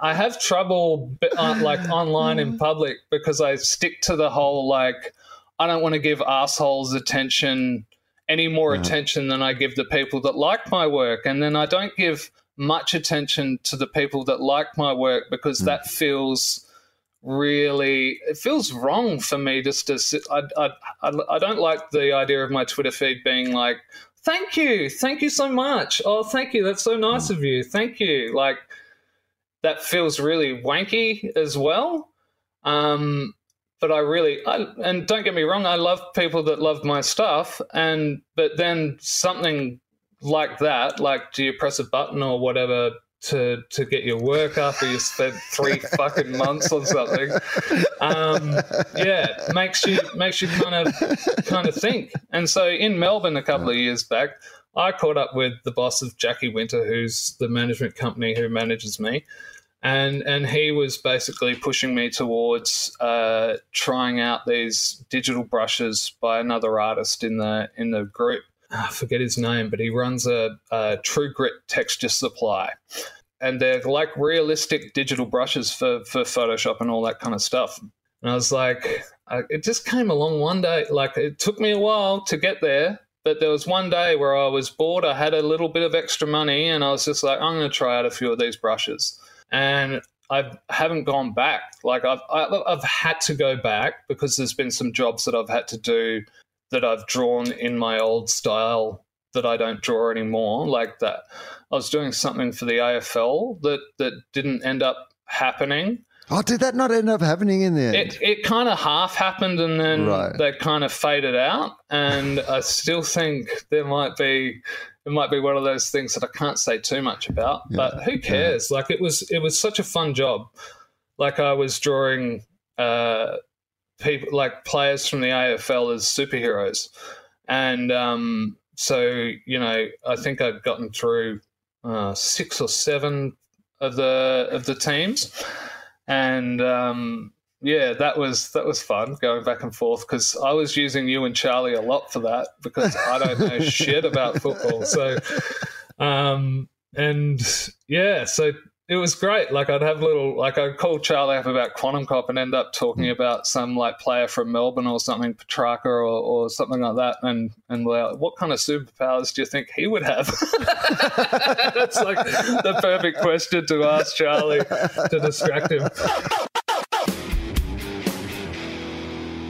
I have trouble uh, like online in public because I stick to the whole like. I don't want to give assholes attention any more attention than I give the people that like my work, and then I don't give much attention to the people that like my work because that feels really it feels wrong for me just to sit, I, I, I, don't like the idea of my twitter feed being like thank you thank you so much. Oh thank you that's so nice of you. Thank you. Like that feels really wanky as well. Um but I really, I, and don't get me wrong, I love people that love my stuff, and but then something like that, like do you press a button or whatever to to get your work after you spent three fucking months on something? Um, yeah, makes you makes you kind of kind of think. And so in Melbourne a couple of years back, I caught up with the boss of Jacky Winter, who's the management company who manages me and and he was basically pushing me towards uh, trying out these digital brushes by another artist in the in the group. Ah, I forget his name, but he runs a, a True Grit texture supply, and they're like realistic digital brushes for for Photoshop and all that kind of stuff. And I was like, I, it just came along one day. Like it took me a while to get there, but there was one day where I was bored. I had a little bit of extra money, and I was just like, I'm going to try out a few of these brushes and I haven't gone back. Like I've I've had to go back because there's been some jobs that I've had to do that I've drawn in my old style that I don't draw anymore. Like that, I was doing something for the AFL that that didn't end up happening. Oh, did that not end up happening in the end? It, it kind of half happened and then Right. they kind of faded out. And I still think there might be it might be one of those things that I can't say too much about. But who cares? Like it was it was such a fun job. Like I was drawing uh, people like players from the AFL as superheroes, and um, so you know I think I'd gotten through uh, six or seven of the of the teams, and um, yeah, that was that was fun going back and forth because I was using you and Charlie a lot for that because I don't know shit about football. So, um, and yeah, so it was great. Like I'd have little, like I'd call Charlie up about Quantum Cop and end up talking about some like player from Melbourne or something, Petracca or, or something like that, and and like, what kind of superpowers do you think he would have? That's like the perfect question to ask Charlie to distract him.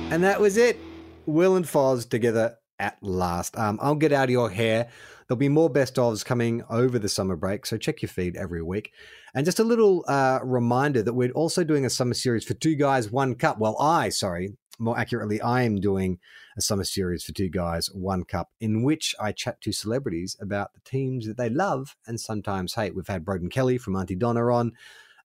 And that was it. Will and Foz together at last. Um, I'll get out of your hair. There'll be more best ofs coming over the summer break, so check your feed every week. And just a little uh, reminder that we're also doing a summer series for Two Guys, One Cup. Well, I, sorry, more accurately, I am doing a summer series for Two Guys, One Cup, in which I chat to celebrities about the teams that they love and sometimes hate. We've had Broden Kelly from Aunty Donna on,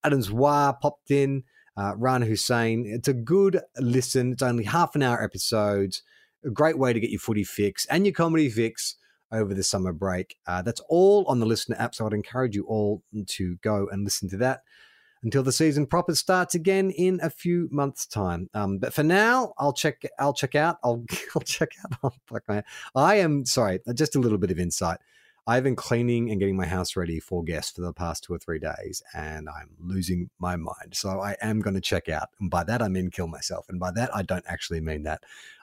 Adam Zwar popped in, uh, Rana Hussain. It's a good listen. It's only half an hour episodes. A great way to get your footy fix and your comedy fix over the summer break. Uh, that's all on the listener app, so I'd encourage you all to go and listen to that until the season proper starts again in a few months' time. Um, but for now, I'll check. I'll check out. I'll, I'll check out. I am sorry. Just a little bit of insight. I've been cleaning and getting my house ready for guests for the past two or three days, and I'm losing my mind. So I am going to check out. And by that, I mean kill myself. And by that, I don't actually mean that.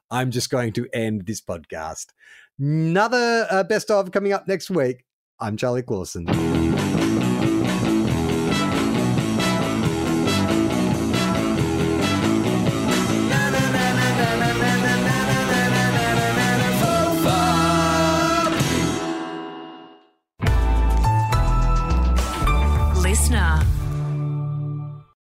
I'm just going to end this podcast. Another uh, best of coming up next week. I'm Charlie Clausen.